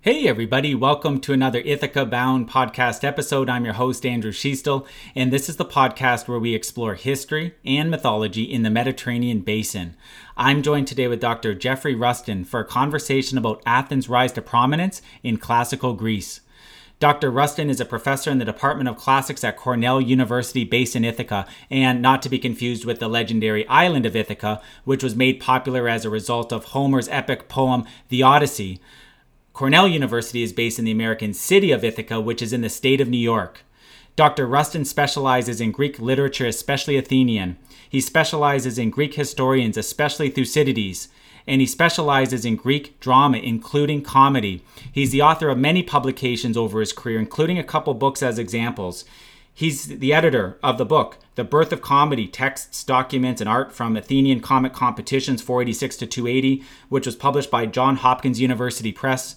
Hey, everybody, welcome to another Ithaca Bound podcast episode. I'm your host, Andrew Schiestel, and this is the podcast where we explore history and mythology in the Mediterranean basin. I'm joined today with Dr. Jeffrey Rusten for a conversation about Athens' rise to prominence in classical Greece. Dr. Rusten is a professor in the Department of Classics at Cornell University based in Ithaca, and not to be confused with the legendary island of Ithaca, which was made popular as a result of Homer's epic poem, The Odyssey. Cornell University is based in the American city of Ithaca, which is in the state of New York. Dr. Rusten specializes in Greek literature, especially Athenian. He specializes in Greek historians, especially Thucydides, and he specializes in Greek drama, including comedy. He's the author of many publications over his career, including a couple books as examples. He's the editor of the book, The Birth of Comedy Texts, Documents, and Art from Athenian Comic Competitions 486 to 280, which was published by Johns Hopkins University Press.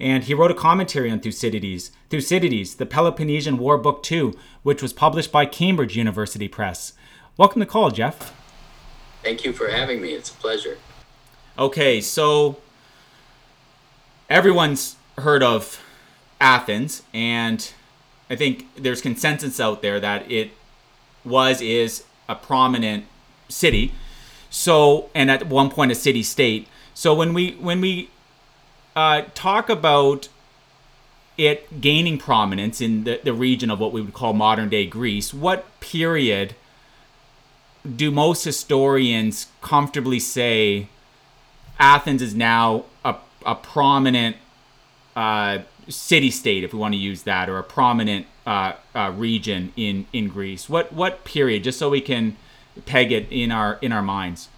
And he wrote a commentary on Thucydides, Thucydides, the Peloponnesian War Book 2, which was published by Cambridge University Press. Welcome to call, Jeff. Thank you for having me. It's a pleasure. Okay, so everyone's heard of Athens, and I think there's consensus out there that it was is a prominent city. So and at one point a city state. So when we when we uh, talk about it gaining prominence in the, the region of what we would call modern day Greece, what period do most historians comfortably say Athens is now a, a prominent uh, city state, if we want to use that, or a prominent uh, uh, region in in Greece? What what period? Just so we can peg it in our in our minds.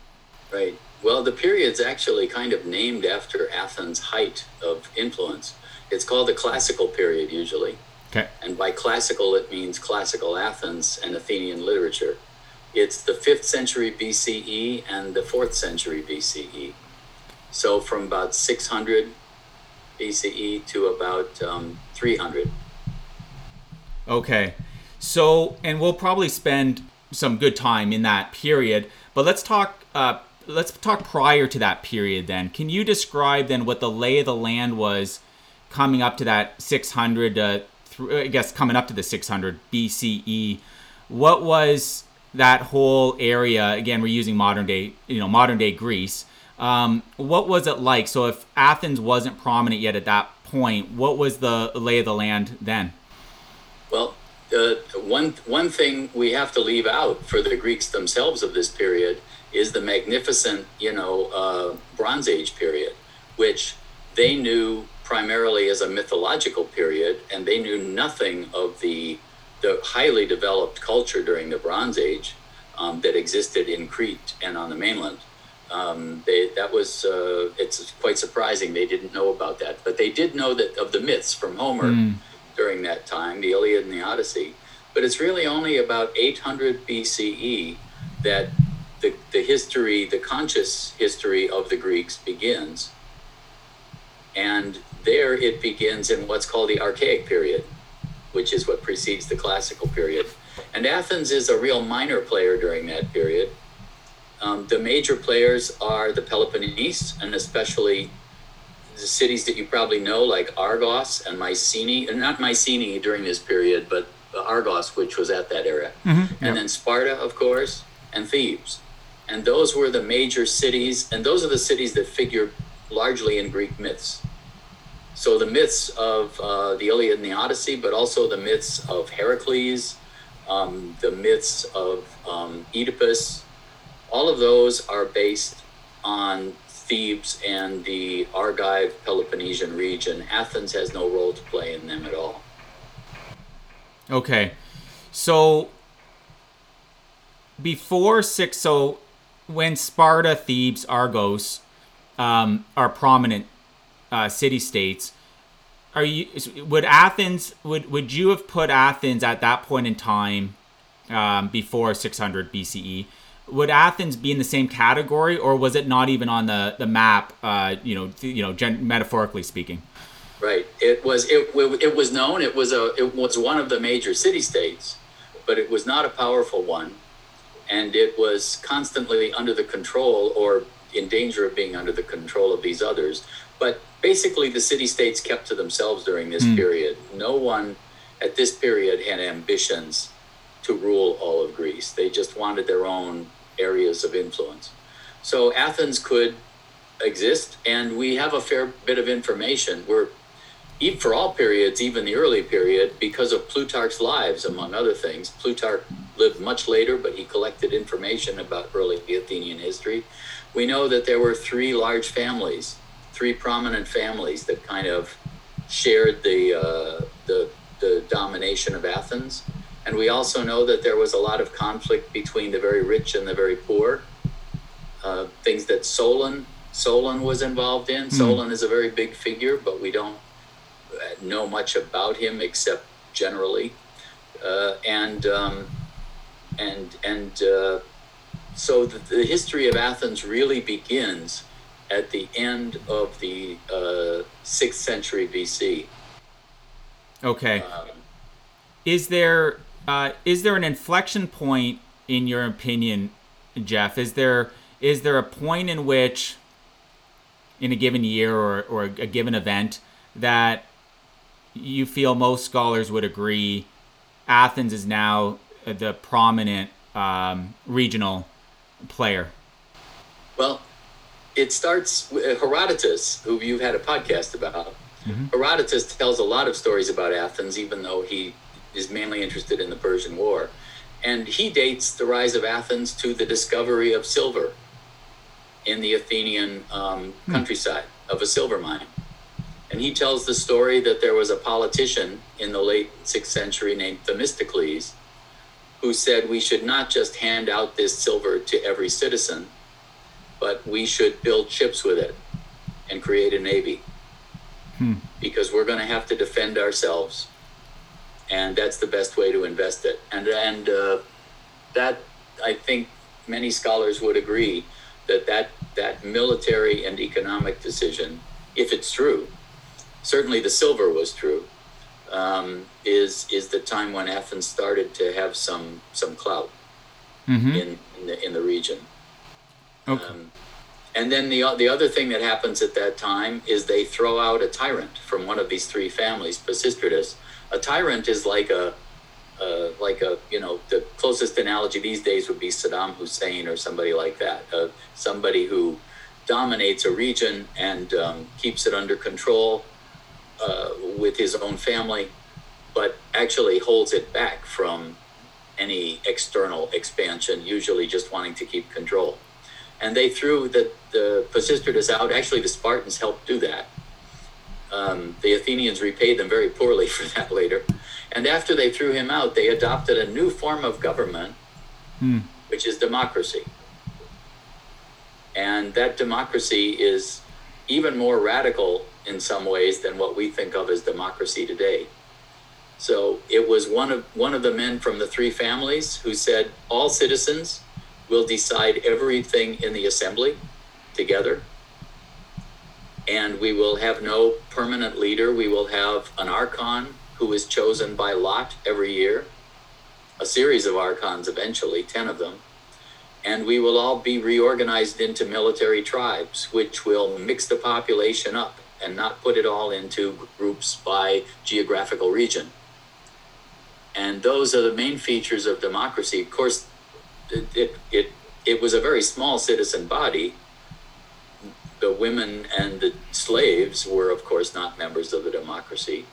Right. Well, the period's actually kind of named after Athens' height of influence. It's called the classical period usually. Okay. And by classical, it means classical Athens and Athenian literature. It's the 5th century BCE and the 4th century BCE. So from about 600 BCE to about um, 300. Okay. So, and we'll probably spend some good time in that period, but let's talk. Uh, let's talk prior to that period. Then, can you describe then what the lay of the land was coming up to that 600? Uh, th- I guess coming up to the 600 BCE. What was that whole area? Again, we're using modern day, you know, modern day Greece. Um, what was it like? So, if Athens wasn't prominent yet at that point, what was the lay of the land then? Well, uh, one one thing we have to leave out for the Greeks themselves of this period is the magnificent, you know, uh, Bronze Age period, which they knew primarily as a mythological period, and they knew nothing of the the highly developed culture during the Bronze Age um, that existed in Crete and on the mainland. Um, they, that was uh, it's quite surprising they didn't know about that, but they did know that of the myths from Homer mm. during that time, the Iliad and the Odyssey. But it's really only about 800 BCE that the, the history, the conscious history of the Greeks begins. And there it begins in what's called the Archaic period, which is what precedes the classical period. And Athens is a real minor player during that period. Um, the major players are the Peloponnese, and especially the cities that you probably know, like Argos and Mycenae, and not Mycenae during this period, but Argos, which was at that era. Mm-hmm, and then Sparta, of course, and Thebes. And those were the major cities, and those are the cities that figure largely in Greek myths. So the myths of uh, the Iliad and the Odyssey, but also the myths of Heracles, um, the myths of um, Oedipus, all of those are based on Thebes and the Argive Peloponnesian region. Athens has no role to play in them at all. Okay. So before six, so when Sparta, Thebes, Argos um, are prominent uh, city states, are you would Athens would would you have put Athens at that point in time um, before 600 BCE? would Athens be in the same category, or was it not even on the the map? Uh, you know, you know, gen- metaphorically speaking. Right. It was it, it was known. It was a it was one of the major city states, but it was not a powerful one, and it was constantly under the control or in danger of being under the control of these others. But basically the city states kept to themselves during this Mm. period. No one at this period had ambitions to rule all of Greece. They just wanted their own areas of influence. So Athens could exist, and we have a fair bit of information. We're e- for all periods, even the early period, because of Plutarch's lives, among other things. Plutarch lived much later, but he collected information about early Athenian history. We know that there were three large families, three prominent families that kind of shared the uh, the, the domination of Athens. And we also know that there was a lot of conflict between the very rich and the very poor. Uh, things that Solon Solon was involved in. Solon is a very big figure, but we don't know much about him except generally. Uh, and um, and and uh, so the, the history of Athens really begins at the end of the uh, sixth century BC. Okay. Um, Is there uh, is there an inflection point in your opinion, Jeff? Is there is there a point in which, in a given year or, or a given event, that you feel most scholars would agree Athens is now the prominent um, regional player? Well, it starts with Herodotus, who you've had a podcast about. Herodotus tells a lot of stories about Athens, even though he is mainly interested in the Persian War. And he dates the rise of Athens to the discovery of silver in the Athenian um, countryside of a silver mine. And he tells the story that there was a politician in the late sixth century named Themistocles who said we should not just hand out this silver to every citizen, but we should build ships with it and create a navy. Because we're going to have to defend ourselves and that's the best way to invest it. And and uh, that i think many scholars would agree that that that military and economic decision if it's true certainly the silver was true um, is is the time when athens started to have some some clout Mm-hmm. in in the, in the region Okay. um, and then the the other thing that happens at that time is they throw out a tyrant from one of these three families, Pisistratus. A tyrant is like a uh, like a you know the closest analogy these days would be Saddam Hussein or somebody like that. Uh, somebody who dominates a region and um, keeps it under control uh, with his own family, but actually holds it back from any external expansion. Usually, just wanting to keep control and they threw the, the Pisistratus out. Actually, the Spartans helped do that. Um, the Athenians repaid them very poorly for that later. And after they threw him out, they adopted a new form of government, Hmm. which is democracy. And that democracy is even more radical in some ways than what we think of as democracy today. So it was one of one of the men from the three families who said all citizens will decide everything in the assembly together. And we will have no permanent leader. We will have an archon who is chosen by lot every year, a series of archons eventually, 10 of them. And we will all be reorganized into military tribes, which will mix the population up and not put it all into groups by geographical region. And those are the main features of democracy. Of course, it, it, it, it was a very small citizen body. The women and the slaves were, of course, not members of the democracy,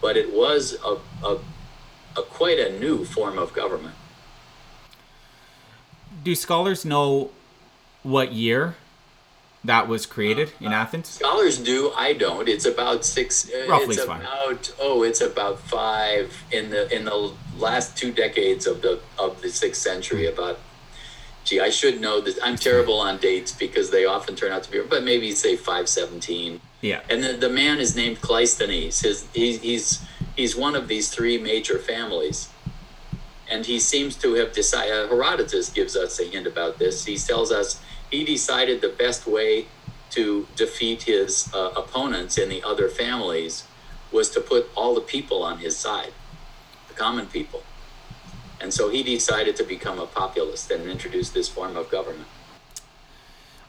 but it was a, a, a quite a new form of government. Do scholars know what year that was created in Athens? Scholars do, I don't. It's about six. uh, Roughly it's about oh, it's about five in the in the last two decades of the of the sixth century. About gee, I should know this. I'm terrible on dates because they often turn out to be, but maybe say five seventeen. Yeah. And the, the man is named Cleisthenes. His he, he's he's one of these three major families, and he seems to have decided. Uh, Herodotus gives us a hint about this. He tells us he decided the best way to defeat his uh, opponents in the other families was to put all the people on his side, the common people. And so he decided to become a populist and introduce this form of government.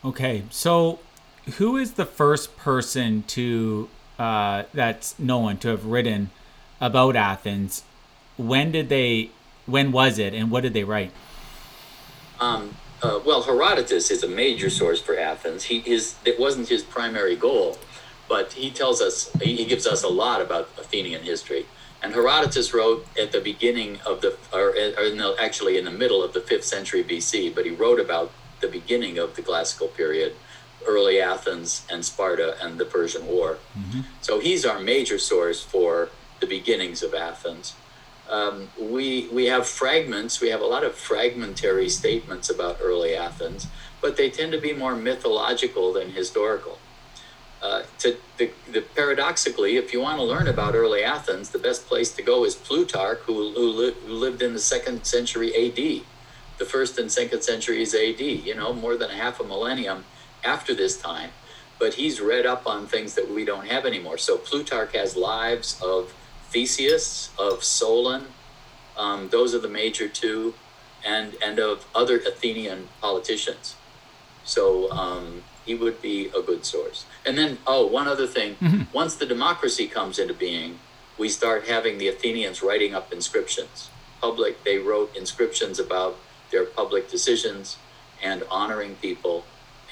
Okay, so who is the first person to uh, that's known to have written about Athens? When did they? When was it, and what did they write? Um, uh, well, Herodotus is a major source for Athens. He is it wasn't his primary goal, but he tells us he gives us a lot about Athenian history. And Herodotus wrote at the beginning of the, or, or in the, actually in the middle of the fifth century BC, but he wrote about the beginning of the classical period, early Athens and Sparta and the Persian War. Mm-hmm. So he's our major source for the beginnings of Athens. Um, we we have fragments. We have a lot of fragmentary statements about early Athens, but they tend to be more mythological than historical. Uh, to the, the, paradoxically, if you want to learn about early Athens, the best place to go is Plutarch, who, who, li- who lived in the second century A.D. The first and second centuries A.D. You know, more than a half a millennium after this time, but he's read up on things that we don't have anymore. So Plutarch has lives of Theseus, of Solon. Um, those are the major two, and and of other Athenian politicians. So um, he would be a good source. And then, oh, one other thing: mm-hmm. once the democracy comes into being, we start having the Athenians writing up inscriptions. Public, they wrote inscriptions about their public decisions and honoring people,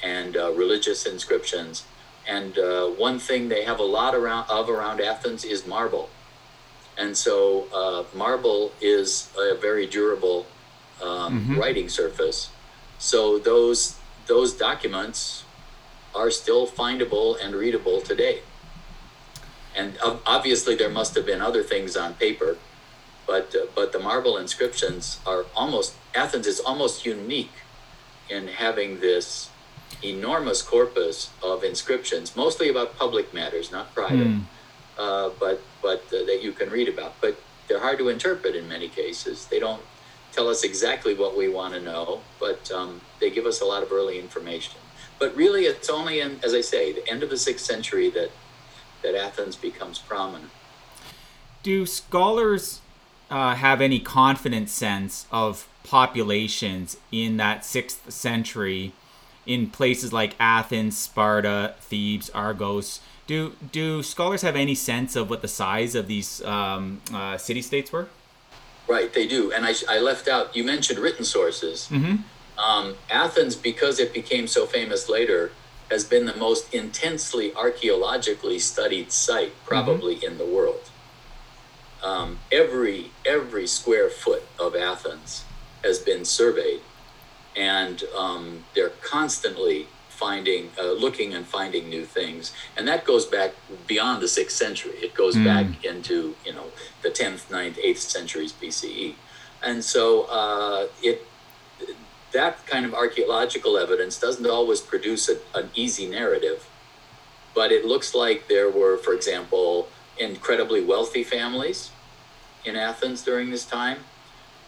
and uh, religious inscriptions. And uh, one thing they have a lot around of around Athens is marble and so uh, marble is a very durable um, mm-hmm. writing surface. So those those documents are still findable and readable today. And obviously, there must have been other things on paper, but uh, but the marble inscriptions are almost Athens is almost unique in having this enormous corpus of inscriptions, mostly about public matters, not private. Mm uh, but but uh, that you can read about. But they're hard to interpret in many cases. They don't tell us exactly what we want to know, but um, they give us a lot of early information. But really, it's only in, as I say, the end of the sixth century that that Athens becomes prominent. Do scholars uh, have any confident sense of populations in that sixth century in places like Athens, Sparta, Thebes, Argos? Do do scholars have any sense of what the size of these um, uh, city states were? Right, they do. And I, I left out. You mentioned written sources. Mm-hmm. Um, Athens, because it became so famous later, has been the most intensely archaeologically studied site probably mm-hmm. in the world. Um, every every square foot of Athens has been surveyed, and um, they're constantly finding, uh, looking and finding new things, and that goes back beyond the sixth century. It goes mm. back into you know the tenth, 9th, eighth centuries BCE, and so uh, it that kind of archaeological evidence doesn't always produce a, an easy narrative, but it looks like there were, for example, incredibly wealthy families in Athens during this time.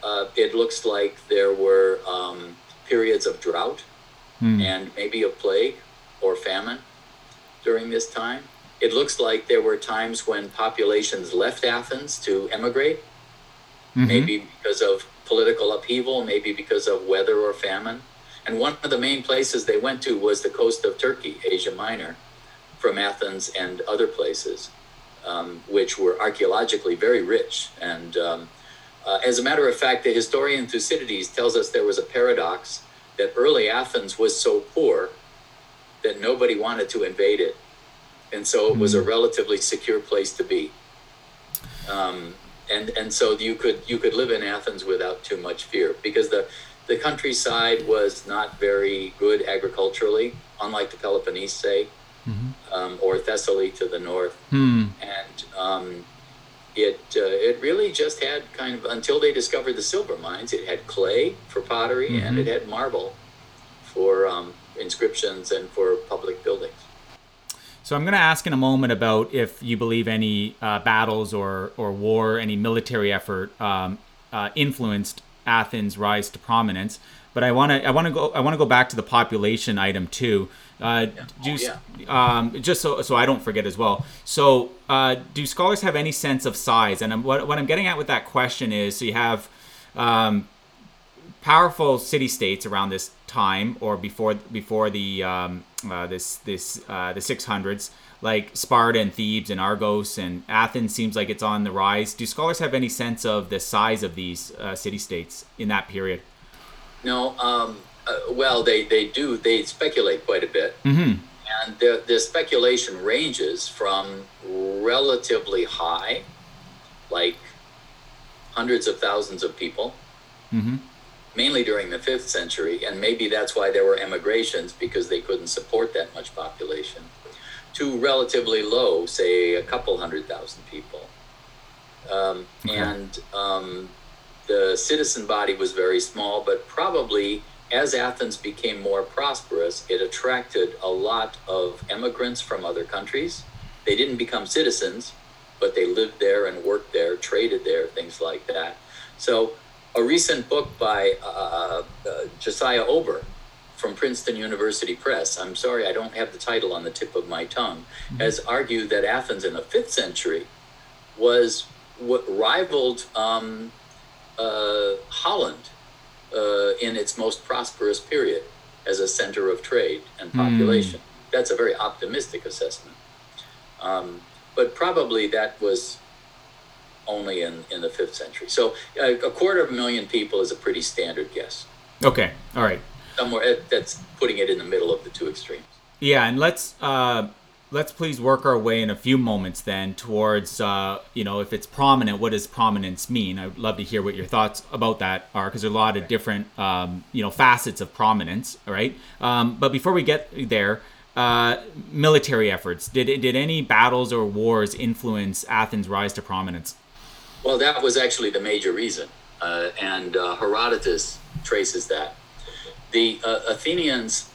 Uh, it looks like there were um, periods of drought hmm. and maybe a plague or famine during this time. It looks like there were times when populations left Athens to emigrate, mm-hmm. maybe because of political upheaval, maybe because of weather or famine. And one of the main places they went to was the coast of Turkey, Asia Minor, from Athens and other places, um, which were archaeologically very rich. And um, uh, as a matter of fact, the historian Thucydides tells us there was a paradox that early Athens was so poor that nobody wanted to invade it. And so it was a hmm. relatively secure place to be. Um, and, and so you could, you could live in Athens without too much fear because the, the countryside was not very good agriculturally, unlike the Peloponnese mm-hmm. um, or Thessaly to the north. Hmm. And um, it uh, it really just had kind of until they discovered the silver mines. It had clay for pottery mm-hmm. and it had marble for um, inscriptions and for public buildings. So I'm going to ask in a moment about if you believe any uh, battles or or war, any military effort um, uh, influenced Athens' rise to prominence. But I want to I want to go I want to go back to the population item too. Uh, yeah. do oh, yeah. um, just so so I don't forget as well. So, uh, do scholars have any sense of size? And I'm, what what I'm getting at with that question is, so you have um, powerful city states around this time or before before the um, uh, this this uh, the 600s, like Sparta and Thebes and Argos and Athens seems like it's on the rise. Do scholars have any sense of the size of these uh, city states in that period? No. Um, uh, well, they, they do. They speculate quite a bit. Mm-hmm. And the, the speculation ranges from relatively high, like hundreds of thousands of people, Mm-hmm. mainly during the fifth century, and maybe that's why there were emigrations because they couldn't support that much population, to relatively low, say a couple hundred thousand people. Um, Okay. And um, the citizen body was very small, but probably as Athens became more prosperous, it attracted a lot of immigrants from other countries. They didn't become citizens, but they lived there and worked there, traded there, things like that. So, a recent book by uh, uh, Josiah Ober from Princeton University Press, I'm sorry I don't have the title on the tip of my tongue, has argued that Athens in the fifth century was what rivaled um, uh, Holland uh, in its most prosperous period as a center of trade and population. That's a very optimistic assessment. Um, but probably that was only in, in the fifth century. So uh, a quarter of a million people is a pretty standard guess. Okay. All right. Somewhere that's putting it in the middle of the two extremes. Yeah, and let's uh, let's please work our way in a few moments then towards uh, you know if it's prominent. What does prominence mean? I'd love to hear what your thoughts about that are because there's a lot of different um, you know facets of prominence. All right, um, but before we get there. Uh, military efforts. Did did any battles or wars influence Athens' rise to prominence? Well, that was actually the major reason, uh, and uh, Herodotus traces that. The uh, Athenians,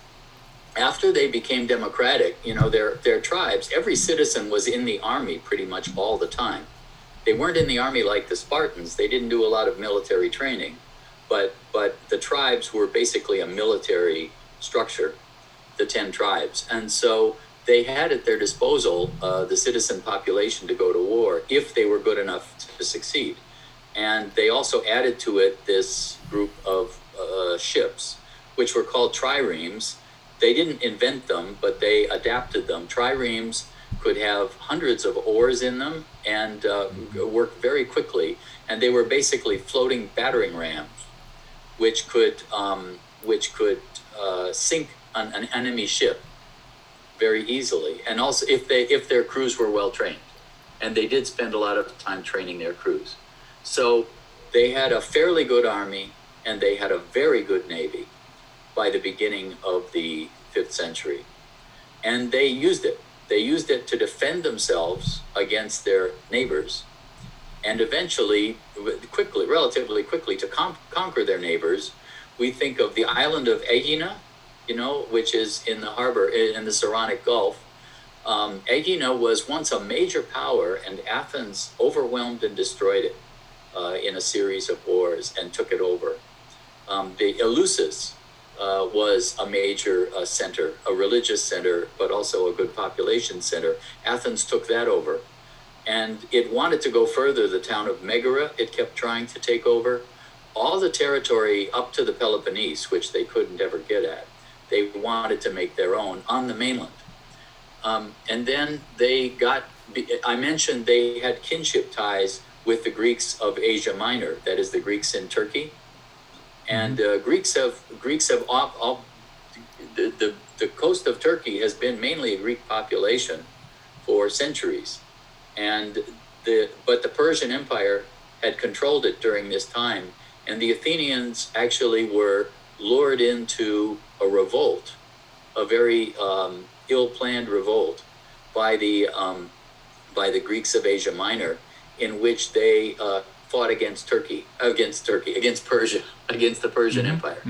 after they became democratic, you know, their their tribes, every citizen was in the army pretty much all the time. They weren't in the army like the Spartans. They didn't do a lot of military training, but but the tribes were basically a military structure, the ten tribes, and so they had at their disposal uh, the citizen population to go to war if they were good enough to succeed. And they also added to it this group of uh, ships, which were called triremes. They didn't invent them, but they adapted them. Triremes could have hundreds of oars in them and uh, work very quickly. And they were basically floating battering rams, which could um, which could uh, sink an, an enemy ship very easily and also if they if their crews were well trained and they did spend a lot of time training their crews so they had a fairly good army and they had a very good navy by the beginning of the 5th century and they used it they used it to defend themselves against their neighbors and eventually quickly relatively quickly to com- conquer their neighbors we think of the island of Aegina you know, which is in the harbor in the Saronic Gulf. Um, Aegina was once a major power, and Athens overwhelmed and destroyed it uh, in a series of wars and took it over. Um, the Eleusis uh, was a major uh, center, a religious center, but also a good population center. Athens took that over. And it wanted to go further. The town of Megara, it kept trying to take over. All the territory up to the Peloponnese, which they couldn't ever get at they wanted to make their own on the mainland. Um, and then they got, I mentioned they had kinship ties with the Greeks of Asia Minor, that is the Greeks in Turkey. And uh, Greeks have, Greeks have, all, the, the, the coast of Turkey has been mainly a Greek population for centuries. And the, but the Persian Empire had controlled it during this time. And the Athenians actually were lured into a revolt, a very um, ill-planned revolt by the um, by the Greeks of Asia Minor, in which they uh, fought against Turkey, against Turkey, against Persia, against the Persian Empire,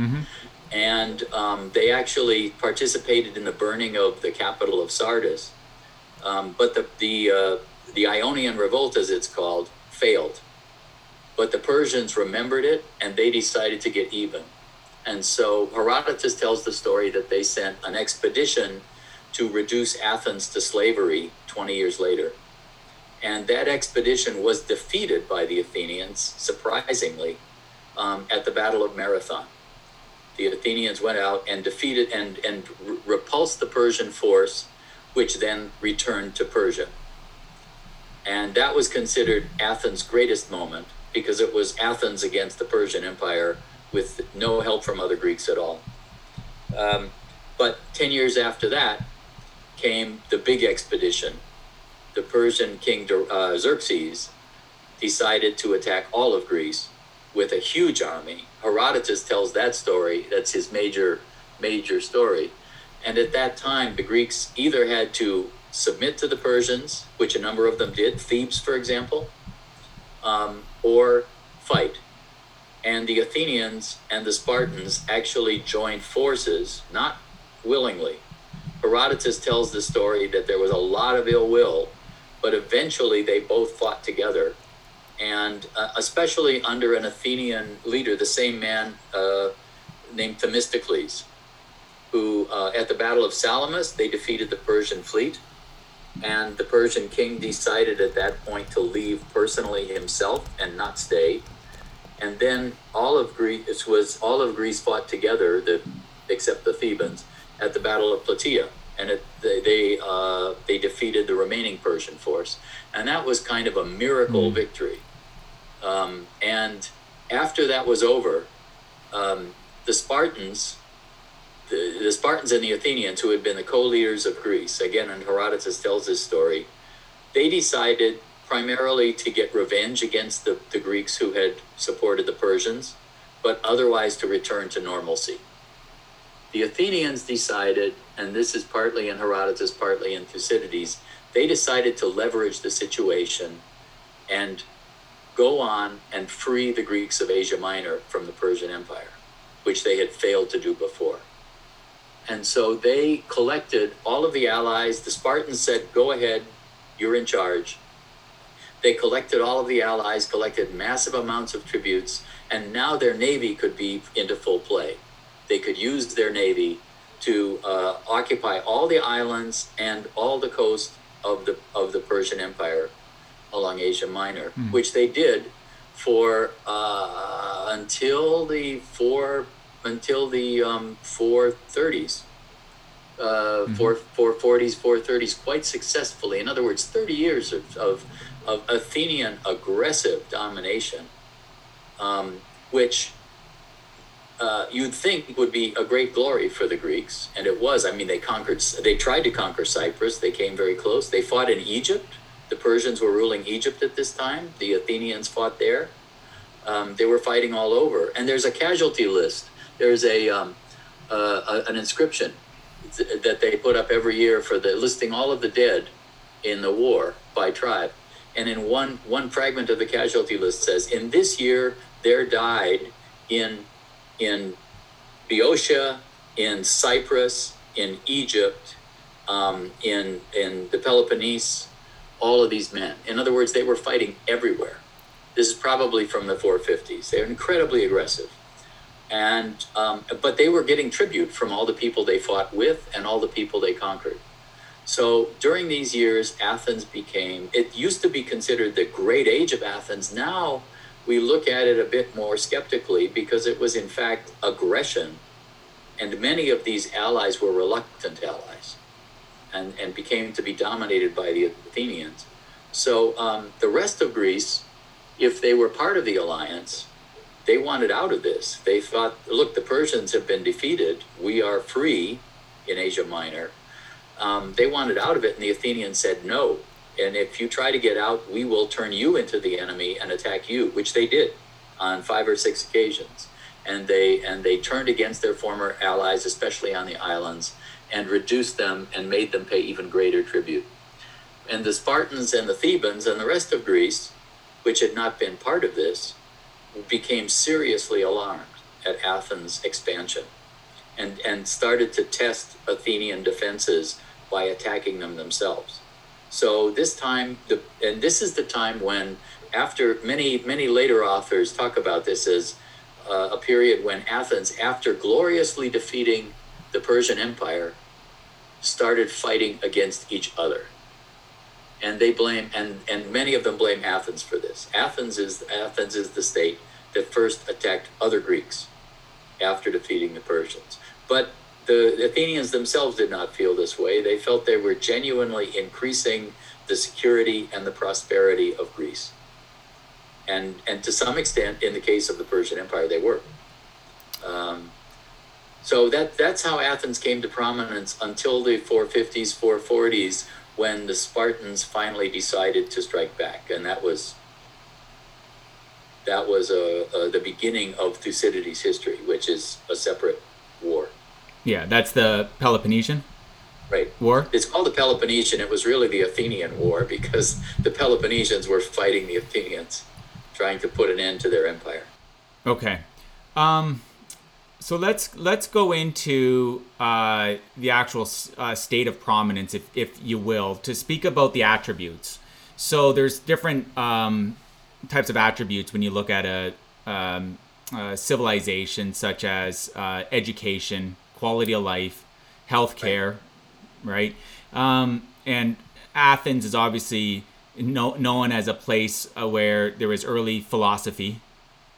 and um, they actually participated in the burning of the capital of Sardis. Um, but the the uh, the Ionian revolt, as it's called, failed. But the Persians remembered it, and they decided to get even. And so Herodotus tells the story that they sent an expedition to reduce Athens to slavery 20 years later. And that expedition was defeated by the Athenians, surprisingly, um, at the Battle of Marathon. the Athenians went out and defeated and, and repulsed the Persian force, which then returned to Persia. And that was considered Athens' greatest moment because it was Athens against the Persian Empire with no help from other Greeks at all. Um, but 10 years after that came the big expedition. The Persian king uh, Xerxes decided to attack all of Greece with a huge army. Herodotus tells that story. That's his major, major story. And at that time, the Greeks either had to submit to the Persians, which a number of them did, Thebes, for example, um, or fight. And the Athenians and the Spartans actually joined forces, not willingly. Herodotus tells the story that there was a lot of ill will, but eventually they both fought together. And uh, especially under an Athenian leader, the same man uh, named Themistocles, who uh, at the Battle of Salamis, they defeated the Persian fleet. And the Persian king decided at that point to leave personally himself and not stay. And then all of Greece was all of Greece fought together, the, except the Thebans, at the Battle of Plataea, and it, they they, uh, they defeated the remaining Persian force, and that was kind of a miracle mm. victory. Um, and after that was over, um, the Spartans the, the Spartans and the Athenians, who had been the co-leaders of Greece, again, and Herodotus tells this story, they decided primarily to get revenge against the, the Greeks who had supported the Persians, but otherwise to return to normalcy. The Athenians decided, and this is partly in Herodotus, partly in Thucydides, they decided to leverage the situation and go on and free the Greeks of Asia Minor from the Persian Empire, which they had failed to do before. And so they collected all of the allies. The Spartans said, Go ahead, you're in charge. They collected all of the allies, collected massive amounts of tributes, and now their navy could be into full play. They could use their navy to uh, occupy all the islands and all the coast of the of the Persian Empire along Asia Minor, mm. which they did for uh, until the four until the um, 430s, uh, mm-hmm. 4, 440s, 430s, quite successfully. In other words, 30 years of, of, of Athenian aggressive domination, um, which uh, you'd think would be a great glory for the Greeks, and it was. I mean, they conquered. They tried to conquer Cyprus. They came very close. They fought in Egypt. The Persians were ruling Egypt at this time. The Athenians fought there. Um, they were fighting all over, and there's a casualty list there's a, um, uh, an inscription that they put up every year for the listing all of the dead in the war by tribe. And in one one fragment of the casualty list says, in this year there died in in Boeotia, in Cyprus, in Egypt, um, in in the Peloponnese, all of these men. In other words, they were fighting everywhere. This is probably from the 450s. They're incredibly aggressive and um, but they were getting tribute from all the people they fought with and all the people they conquered. So during these years, Athens became. It used to be considered the great age of Athens. Now we look at it a bit more skeptically because it was in fact aggression, and many of these allies were reluctant allies, and and became to be dominated by the Athenians. So um, the rest of Greece, if they were part of the alliance, they wanted out of this. They thought, look, the Persians have been defeated. We are free in Asia Minor. Um, they wanted out of it, and the Athenians said no. And if you try to get out, we will turn you into the enemy and attack you, which they did on five or six occasions. And they and they turned against their former allies, especially on the islands, and reduced them and made them pay even greater tribute. And the Spartans and the Thebans and the rest of Greece, which had not been part of this, became seriously alarmed at Athens' expansion and, and started to test Athenian defenses by attacking them themselves. So this time, the, and this is the time when, after many, many later authors talk about this as uh, a period when Athens, after gloriously defeating the Persian Empire, started fighting against each other and they blame and and many of them blame Athens for this. Athens is Athens is the state that first attacked other Greeks after defeating the Persians. But the Athenians themselves did not feel this way. They felt they were genuinely increasing the security and the prosperity of Greece. And, and to some extent, in the case of the Persian Empire, they were. Um, so that, that's how Athens came to prominence until the 450s, 440s, when the Spartans finally decided to strike back. And that was that was uh, uh, the beginning of Thucydides' history, which is a separate war. Yeah, that's the Peloponnesian right. war. It's called the Peloponnesian. It was really the Athenian War because the Peloponnesians were fighting the Athenians, trying to put an end to their empire. Okay. Um, so let's let's go into uh, the actual uh, state of prominence, if if you will, to speak about the attributes. So there's different um, types of attributes when you look at a, um, a civilization, such as uh, education, quality of life, healthcare, right? right? Um, and Athens is obviously no, known as a place uh, where there was early philosophy,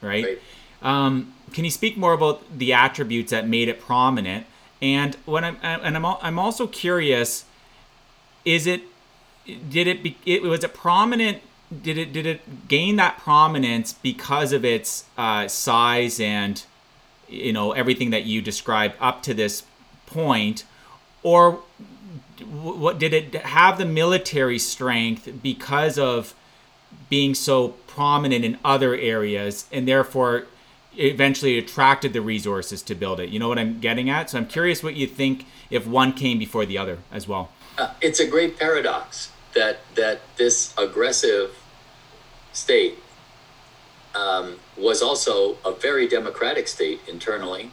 right? right. Um, can you speak more about the attributes that made it prominent? And when I'm and I'm I'm also curious, is it did it be it was it prominent did it did it gain that prominence because of its uh, size and you know everything that you described up to this point, or what did it have the military strength because of being so prominent in other areas and therefore eventually attracted the resources to build it? You know what i'm getting at? So i'm curious what you think if one came before the other as well. Uh, it's a great paradox that that this aggressive state um, was also a very democratic state internally,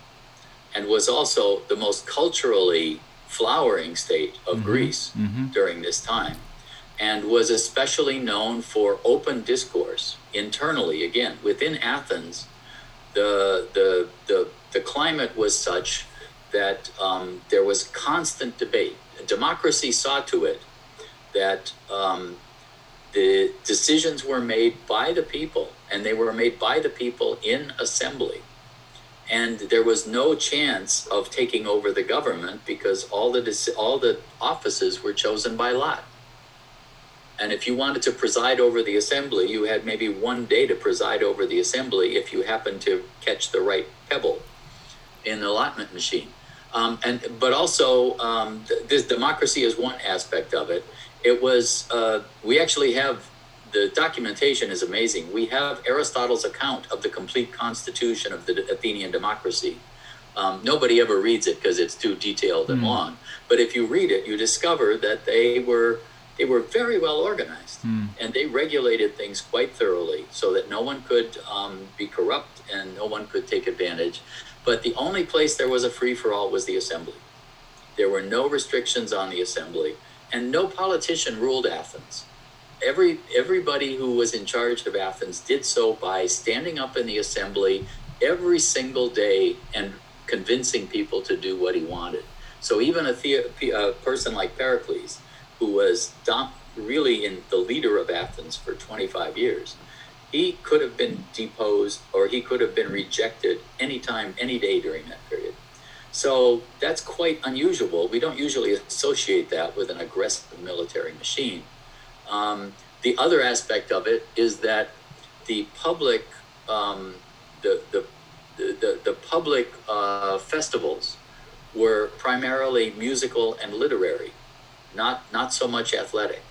and was also the most culturally flowering state of mm-hmm. Greece mm-hmm. during this time, and was especially known for open discourse internally. Again, within Athens, the the the the climate was such that um, there was constant debate. Democracy saw to it that um, the decisions were made by the people, and they were made by the people in assembly. And there was no chance of taking over the government because all the all the offices were chosen by lot. And if you wanted to preside over the assembly, you had maybe one day to preside over the assembly if you happened to catch the right pebble in the allotment machine. Um, and but also um, th- this democracy is one aspect of it it was uh, we actually have the documentation is amazing. We have Aristotle's account of the complete constitution of the Athenian democracy. Um, nobody ever reads it because it's too detailed and mm. long. But if you read it, you discover that they were they were very well organized mm. and they regulated things quite thoroughly so that no one could um, be corrupt and no one could take advantage. But the only place there was a free for all was the assembly. There were no restrictions on the assembly and no politician ruled Athens. Every everybody who was in charge of Athens did so by standing up in the assembly every single day and convincing people to do what he wanted. So even a, the- a person like Pericles, who was dom- really in the leader of Athens for 25 years, he could have been deposed or he could have been rejected anytime, any day during that period. So that's quite unusual. We don't usually associate that with an aggressive military machine. Um, the other aspect of it is that the public, um, the, the, the, the, public uh, festivals were primarily musical and literary, not, not so much athletic.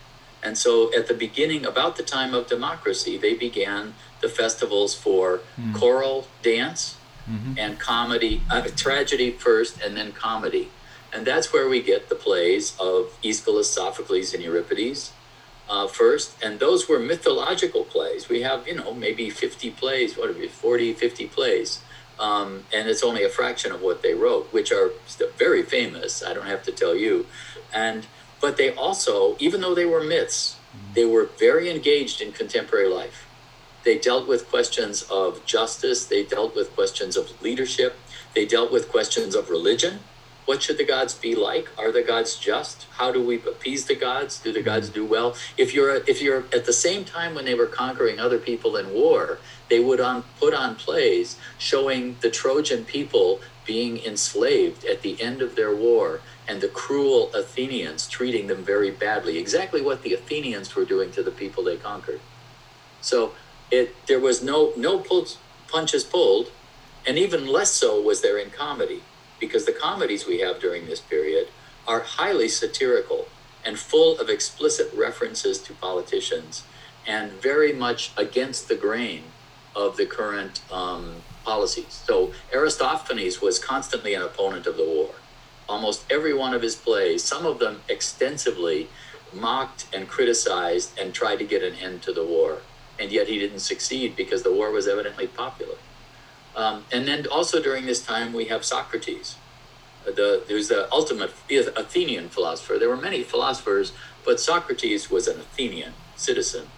And so at the beginning, about the time of democracy, they began the festivals for mm. choral dance, mm-hmm. and comedy, uh, tragedy first, and then comedy. And that's where we get the plays of Aeschylus, Sophocles, and Euripides uh, first. And those were mythological plays. We have, you know, maybe 50 plays, what are we, 40, 50 plays. Um, and it's only a fraction of what they wrote, which are very famous. I don't have to tell you. And but they also, even though they were myths, mm-hmm. they were very engaged in contemporary life. They dealt with questions of justice, they dealt with questions of leadership, they dealt with questions of religion, what should the gods be like? Are the gods just? How do we appease the gods? Do the gods mm-hmm. do well? If you're if you're at the same time when they were conquering other people in war, they would on put on plays showing the Trojan people being enslaved at the end of their war and the cruel Athenians treating them very badly. Exactly what the Athenians were doing to the people they conquered. So it there was no no pulls, punches pulled, and even less so was there in comedy because the comedies we have during this period are highly satirical and full of explicit references to politicians and very much against the grain of the current um, policies. So Aristophanes was constantly an opponent of the war. Almost every one of his plays, some of them extensively, mocked and criticized and tried to get an end to the war. And yet he didn't succeed because the war was evidently popular. Um, and then also during this time, we have Socrates, the, who's the ultimate Athenian philosopher. There were many philosophers, but Socrates was an Athenian citizen.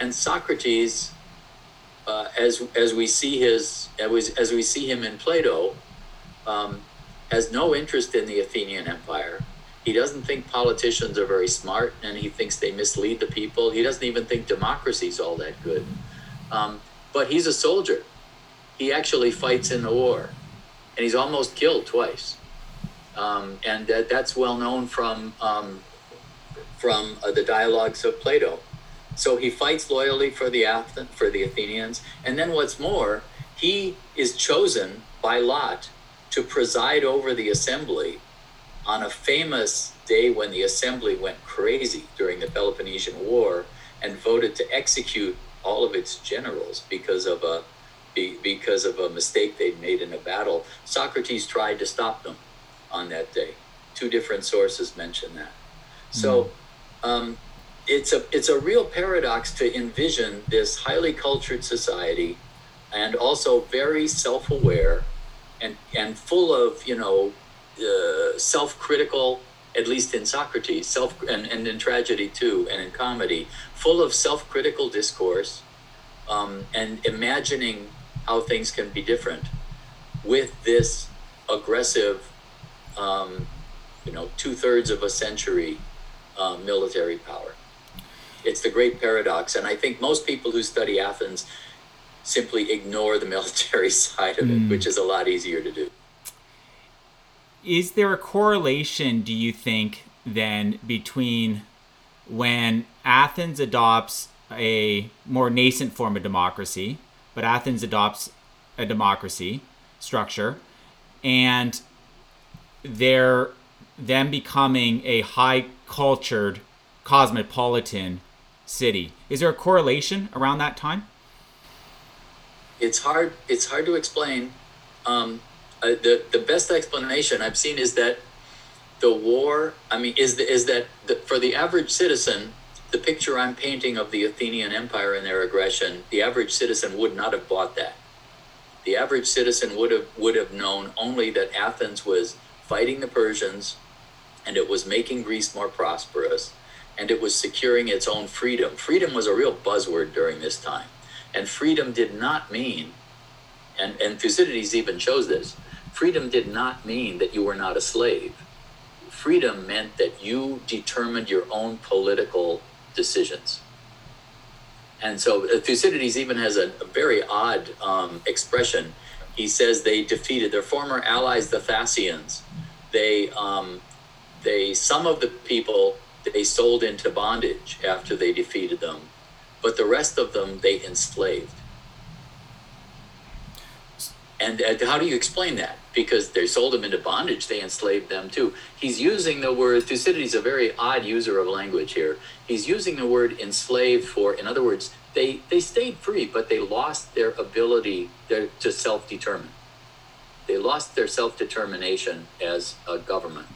And Socrates, uh, as, as we see his as, as we see him in Plato, um, has no interest in the Athenian Empire. He doesn't think politicians are very smart, and he thinks they mislead the people. He doesn't even think democracy is all that good. Um, but he's a soldier he actually fights in the war, and he's almost killed twice. Um, and that, that's well known from um, from uh, the dialogues of Plato. So he fights loyally for the Athen- for the Athenians, and then what's more, he is chosen by lot to preside over the assembly on a famous day when the assembly went crazy during the Peloponnesian War and voted to execute all of its generals because of a because of a mistake they'd made in a battle. Socrates tried to stop them on that day. Two different sources mention that. So hmm. um, it's a it's a real paradox to envision this highly cultured society, and also very self aware, and and full of you know uh, self critical. At least in Socrates, self and, and in tragedy too, and in comedy, full of self critical discourse, um, and imagining how things can be different with this aggressive, um, you know, two thirds of a century uh, military power. It's the great paradox. And I think most people who study Athens simply ignore the military side of it, mm. which is a lot easier to do. Is there a correlation, do you think, then between when Athens adopts a more nascent form of democracy, but Athens adopts a democracy structure, and they're them becoming a high cultured cosmopolitan city. Is there a correlation around that time? It's hard. It's hard to explain. Um, the the best explanation I've seen is that the war. I mean, is the, is that the, for the average citizen, the picture I'm painting of the Athenian Empire and their aggression, the average citizen would not have bought that. The average citizen would have would have known only that Athens was fighting the Persians and it was making Greece more prosperous and it was securing its own freedom. Freedom was a real buzzword during this time. And freedom did not mean and, and Thucydides even shows this, freedom did not mean that you were not a slave. Freedom meant that you determined your own political decisions. And so uh, Thucydides even has a, a very odd um, expression. He says they defeated their former allies, the Thasians. They, um, they, some of the people they sold into bondage after they defeated them, but the rest of them they enslaved. And uh, how do you explain that? Because they sold them into bondage, they enslaved them too. He's using the word, Thucydides is a very odd user of language here. He's using the word enslaved for, in other words, they, they stayed free, but they lost their ability to self determine. They lost their self determination as a government.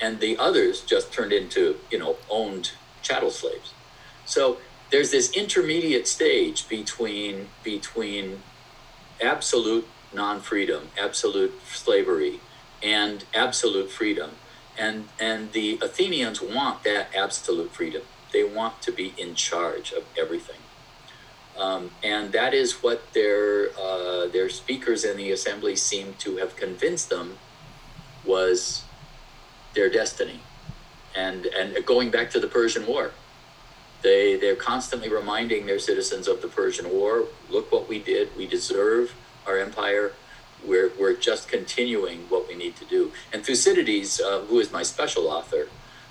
And the others just turned into, you know, owned chattel slaves. So there's this intermediate stage between between absolute non-freedom, absolute slavery, and absolute freedom. And, and the Athenians want that absolute freedom. They want to be in charge of everything. Um, and that is what their, uh, their speakers in the assembly seem to have convinced them was their destiny. And, and going back to the Persian War, they, they're constantly reminding their citizens of the Persian War. Look what we did. We deserve our empire. We're, we're just continuing what we need to do. And Thucydides, uh, who is my special author,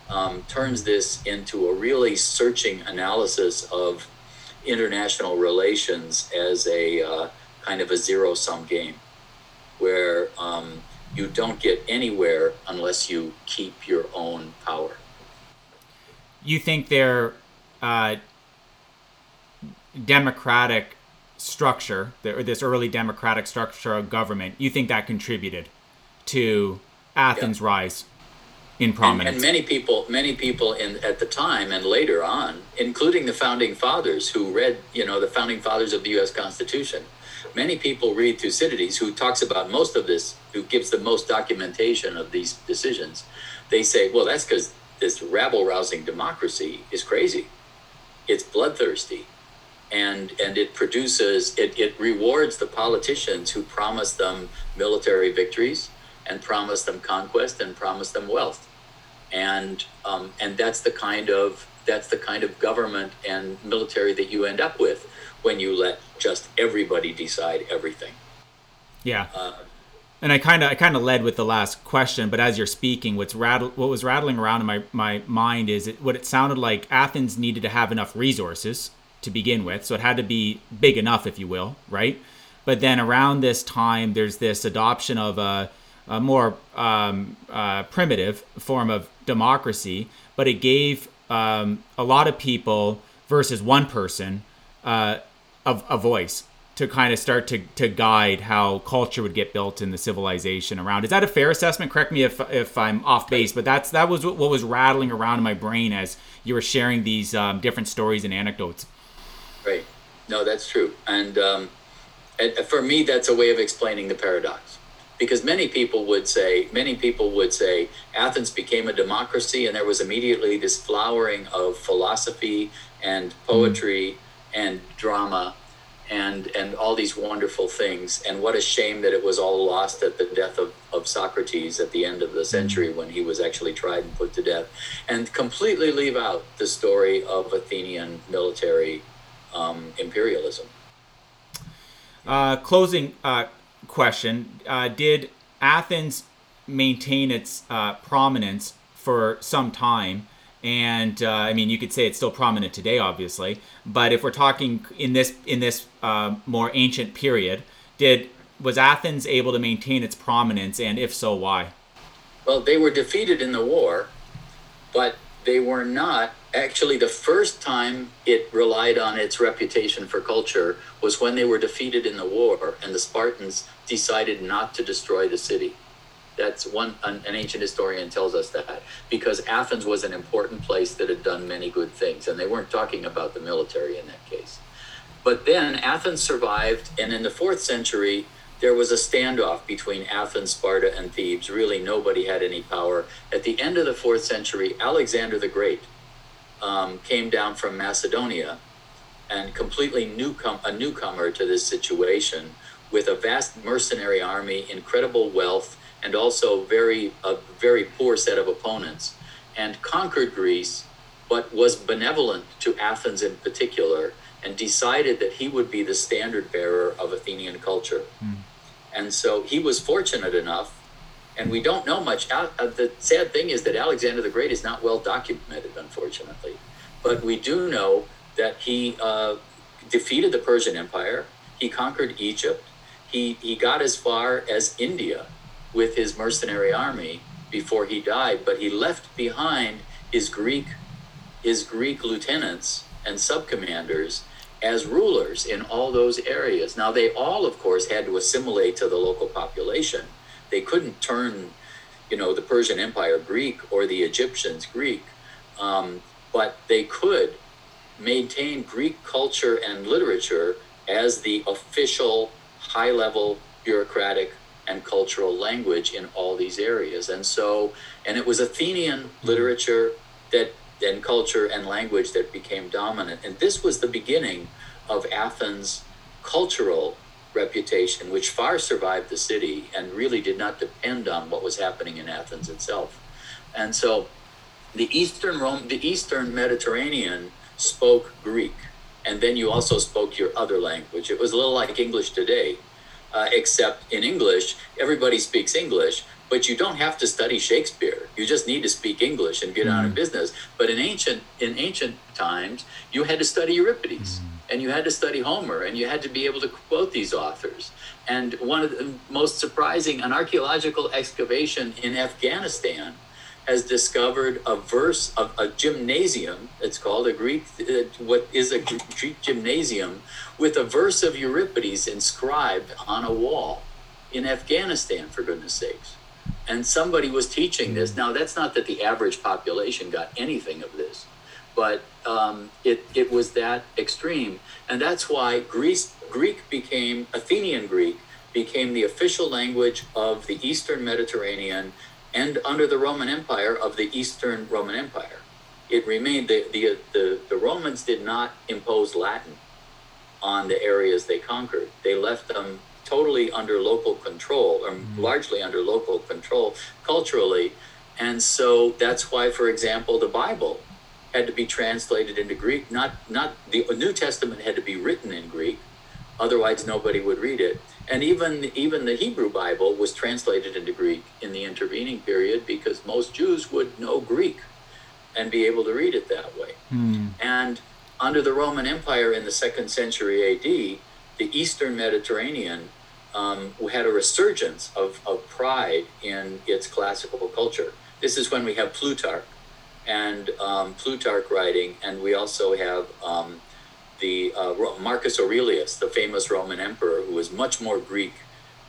um, turns this into a really searching analysis of international relations as a uh, kind of a zero sum game where um, you don't get anywhere unless you keep your own power. You think their uh, democratic structure, or this early democratic structure of government, you think that contributed to Athens' yeah. rise? in prominence. And, and, many people, many people in at the time and later on, including the founding fathers who read, you know, the founding fathers of the U.S. Constitution. Many people read Thucydides, who talks about most of this, who gives the most documentation of these decisions. They say, well, that's because this rabble-rousing democracy is crazy. It's bloodthirsty, and and it produces it, it rewards the politicians who promise them military victories and promise them conquest and promise them wealth and um, and that's the kind of that's the kind of government and military that you end up with when you let just everybody decide everything. Yeah. Uh, and I kind of I kind of led with the last question, but as you're speaking, what's rattle what was rattling around in my my mind is it, what it sounded like Athens needed to have enough resources to begin with, so it had to be big enough, if you will, right? But then around this time, there's this adoption of a, a more um, uh, primitive form of democracy, but it gave um, a lot of people versus one person uh, a, a voice to kind of start to, to guide how culture would get built in the civilization around. Is that a fair assessment? Correct me if, if I'm off base, but that's that was what was rattling around in my brain as you were sharing these um, different stories and anecdotes. Right. No, that's true. And, um, and for me, that's a way of explaining the paradox because many people would say many people would say Athens became a democracy and there was immediately this flowering of philosophy and poetry mm. and drama and and all these wonderful things and what a shame that it was all lost at the death of, of Socrates at the end of the mm. century when he was actually tried and put to death and completely leave out the story of Athenian military um, imperialism. Uh, closing uh, question uh, Did Athens maintain its uh, prominence for some time? And uh, I mean, you could say it's still prominent today, obviously. But if we're talking in this in this uh, more ancient period, did was Athens able to maintain its prominence, and if so, why? Well, they were defeated in the war, but they were not actually the first time it relied on its reputation for culture was when they were defeated in the war and the Spartans decided not to destroy the city. That's one an, an, ancient historian tells us that because Athens was an important place that had done many good things and they weren't talking about the military in that case. But then Athens survived and in the 4th century there was a standoff between Athens, Sparta, and Thebes. Really, nobody had any power. At the end of the fourth century, Alexander the Great um, came down from Macedonia and completely newcom- a newcomer to this situation with a vast mercenary army, incredible wealth, and also very a very poor set of opponents, and conquered Greece, but was benevolent to Athens in particular, and decided that he would be the standard bearer of Athenian culture. Mm. And so he was fortunate enough and we don't know much. Uh, the sad thing is that Alexander the Great is not well documented, unfortunately. But we do know that he uh, defeated the Persian Empire. He conquered Egypt. He he got as far as India with his mercenary army before he died. But he left behind his Greek his Greek lieutenants and subcommanders as rulers in all those areas. Now they all, of course, had to assimilate to the local population they couldn't turn, you know, the Persian Empire Greek or the Egyptians Greek, um, but they could maintain Greek culture and literature as the official high level bureaucratic and cultural language in all these areas. And so, and it was Athenian literature that and culture and language that became dominant. And this was the beginning of Athens' cultural reputation, which far survived the city and really did not depend on what was happening in Athens itself. And so the Eastern Rome, the Eastern Mediterranean spoke Greek, and then you also spoke your other language. It was a little like English today, uh, except in English, everybody speaks English, but you don't have to study Shakespeare. You just need to speak English and get mm. on in business. But in ancient in ancient times, you had to study Euripides. Mm. And you had to study Homer, and you had to be able to quote these authors. And one of the most surprising, an archaeological excavation in Afghanistan has discovered a verse of a gymnasium. It's called a Greek, uh, what is a Greek gymnasium, with a verse of Euripides inscribed on a wall in Afghanistan, for goodness sakes. And somebody was teaching this. Now, that's not that the average population got anything of this, but um, it, it was that extreme. And that's why Greece, Greek became, Athenian Greek became the official language of the Eastern Mediterranean and under the Roman Empire of the Eastern Roman Empire. It remained, the, the, the, the Romans did not impose Latin on the areas they conquered. They left them totally under local control, or mm-hmm. largely under local control culturally. And so that's why, for example, the Bible had to be translated into Greek. Not, not the New Testament had to be written in Greek, otherwise nobody would read it and even even the Hebrew Bible was translated into Greek in the intervening period because most Jews would know Greek and be able to read it that way. Mm. And under the Roman Empire in the second century AD, the Eastern Mediterranean um, had a resurgence of, of pride in its classical culture. This is when we have Plutarch and um, Plutarch writing, and we also have um, the uh, Marcus Aurelius, the famous Roman emperor, who was much more Greek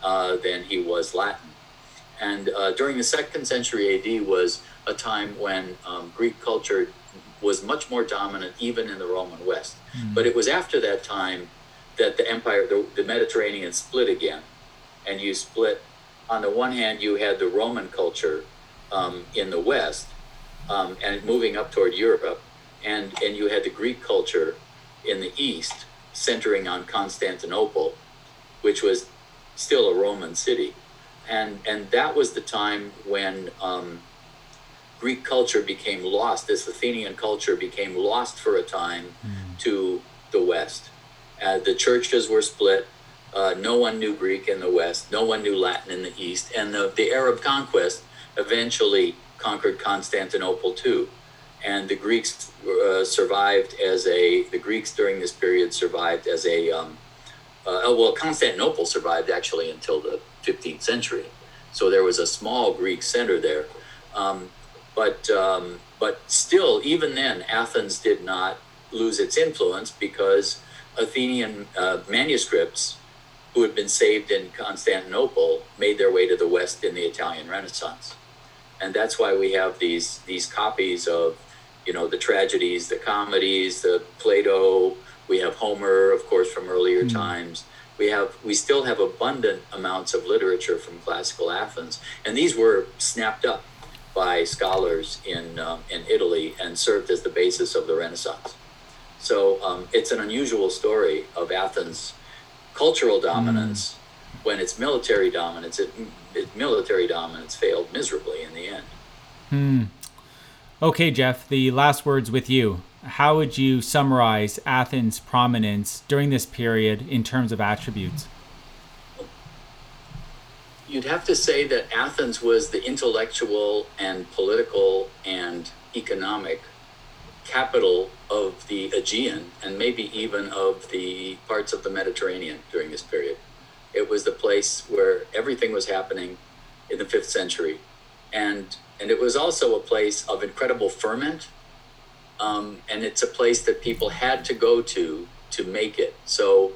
uh, than he was Latin. And uh, during the second century AD was a time when um, Greek culture was much more dominant, even in the Roman West. Mm-hmm. But it was after that time that the empire, the, the Mediterranean, split again, and you split. On the one hand, you had the Roman culture um, in the West, um, and moving up toward Europe, and and you had the Greek culture in the east, centering on Constantinople, which was still a Roman city. And, and that was the time when um, Greek culture became lost. This Athenian culture became lost for a time mm. to the West. Uh, the churches were split. Uh, no one knew Greek in the West. No one knew Latin in the East. And the, the Arab conquest eventually conquered Constantinople too and the Greeks uh, survived as a the Greeks during this period survived as a um, uh, oh, well Constantinople survived actually until the 15th century, so there was a small Greek center there, um, but um, but still even then Athens did not lose its influence because Athenian uh, manuscripts who had been saved in Constantinople made their way to the west in the Italian Renaissance, and that's why we have these these copies of you know, the tragedies, the comedies, the Plato. We have Homer, of course, from earlier mm. times. We have we still have abundant amounts of literature from classical Athens, and these were snapped up by scholars in um, in Italy and served as the basis of the Renaissance. So um, it's an unusual story of Athens' cultural dominance mm. when its military dominance, it, it, military dominance failed miserably in the end. Hmm. Okay, Jeff, the last words with you. How would you summarize Athens' prominence during this period in terms of attributes? You'd have to say that Athens was the intellectual and political and economic capital of the Aegean and maybe even of the parts of the Mediterranean during this period. It was the place where everything was happening in the fifth century. And and it was also a place of incredible ferment. Um, and it's a place that people had to go to to make it. So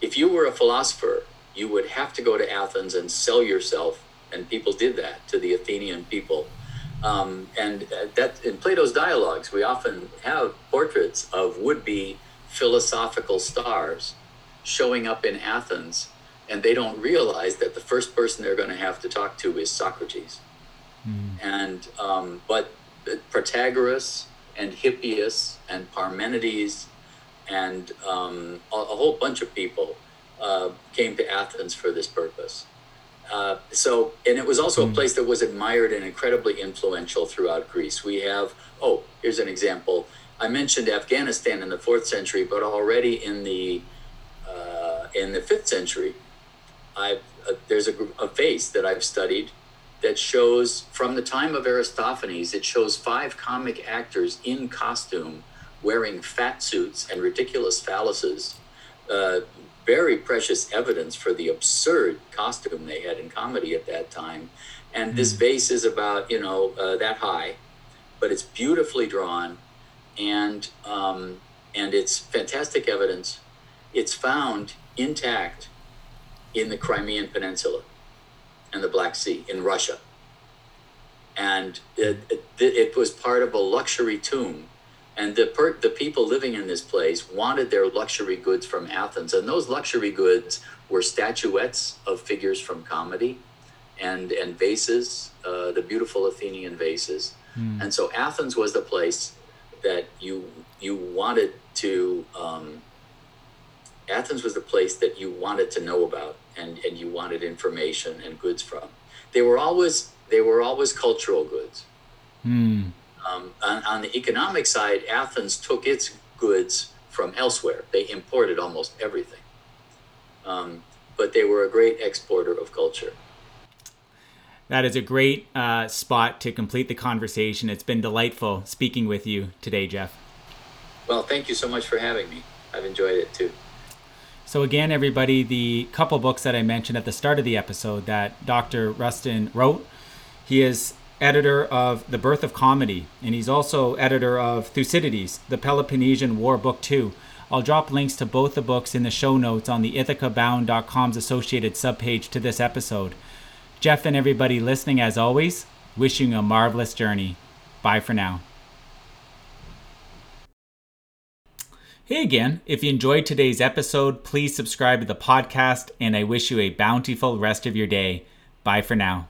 if you were a philosopher, you would have to go to Athens and sell yourself. And people did that to the Athenian people. Um, and that in Plato's dialogues, we often have portraits of would-be philosophical stars showing up in Athens, and they don't realize that the first person they're going to have to talk to is Socrates. Mm. And um, but Protagoras and Hippias and Parmenides and um, a, a, whole bunch of people uh, came to Athens for this purpose. Uh, so, and it was also a place that was admired and incredibly influential throughout Greece. We have, oh, here's an example. I mentioned Afghanistan in the fourth century, but already in the uh, in the fifth century, I uh, there's a, a vase that I've studied that shows from the time of Aristophanes. It shows five comic actors in costume wearing fat suits and ridiculous phalluses. Very precious evidence for the absurd costume they had in comedy at that time. And mm. this vase is about you know uh, that high, but it's beautifully drawn and um, and it's fantastic evidence. It's found intact in the Crimean Peninsula and the Black Sea in Russia, and it, it, it was part of a luxury tomb. And the per, the people living in this place wanted their luxury goods from Athens, and those luxury goods were statuettes of figures from comedy, and and vases, uh, the beautiful Athenian vases. Mm. And so Athens was the place that you you wanted to um, Athens was the place that you wanted to know about and, and you wanted information and goods from. They were always they were always cultural goods. Hmm. Um, on, on the economic side, Athens took its goods from elsewhere. They imported almost everything. Um, but they were a great exporter of culture. That is a great uh, spot to complete the conversation. It's been delightful speaking with you today, Jeff. Well, thank you so much for having me. I've enjoyed it too. So, again, everybody, the couple books that I mentioned at the start of the episode that Dr. Rusten wrote, he is editor of The Birth of Comedy, and he's also editor of Thucydides, the Peloponnesian War Book 2. I'll drop links to both the books in the show notes on the ithacabound.com's associated subpage to this episode. Jeff and everybody listening, as always, wishing you a marvelous journey. Bye for now. Hey again, if you enjoyed today's episode, please subscribe to the podcast, and I wish you a bountiful rest of your day. Bye for now.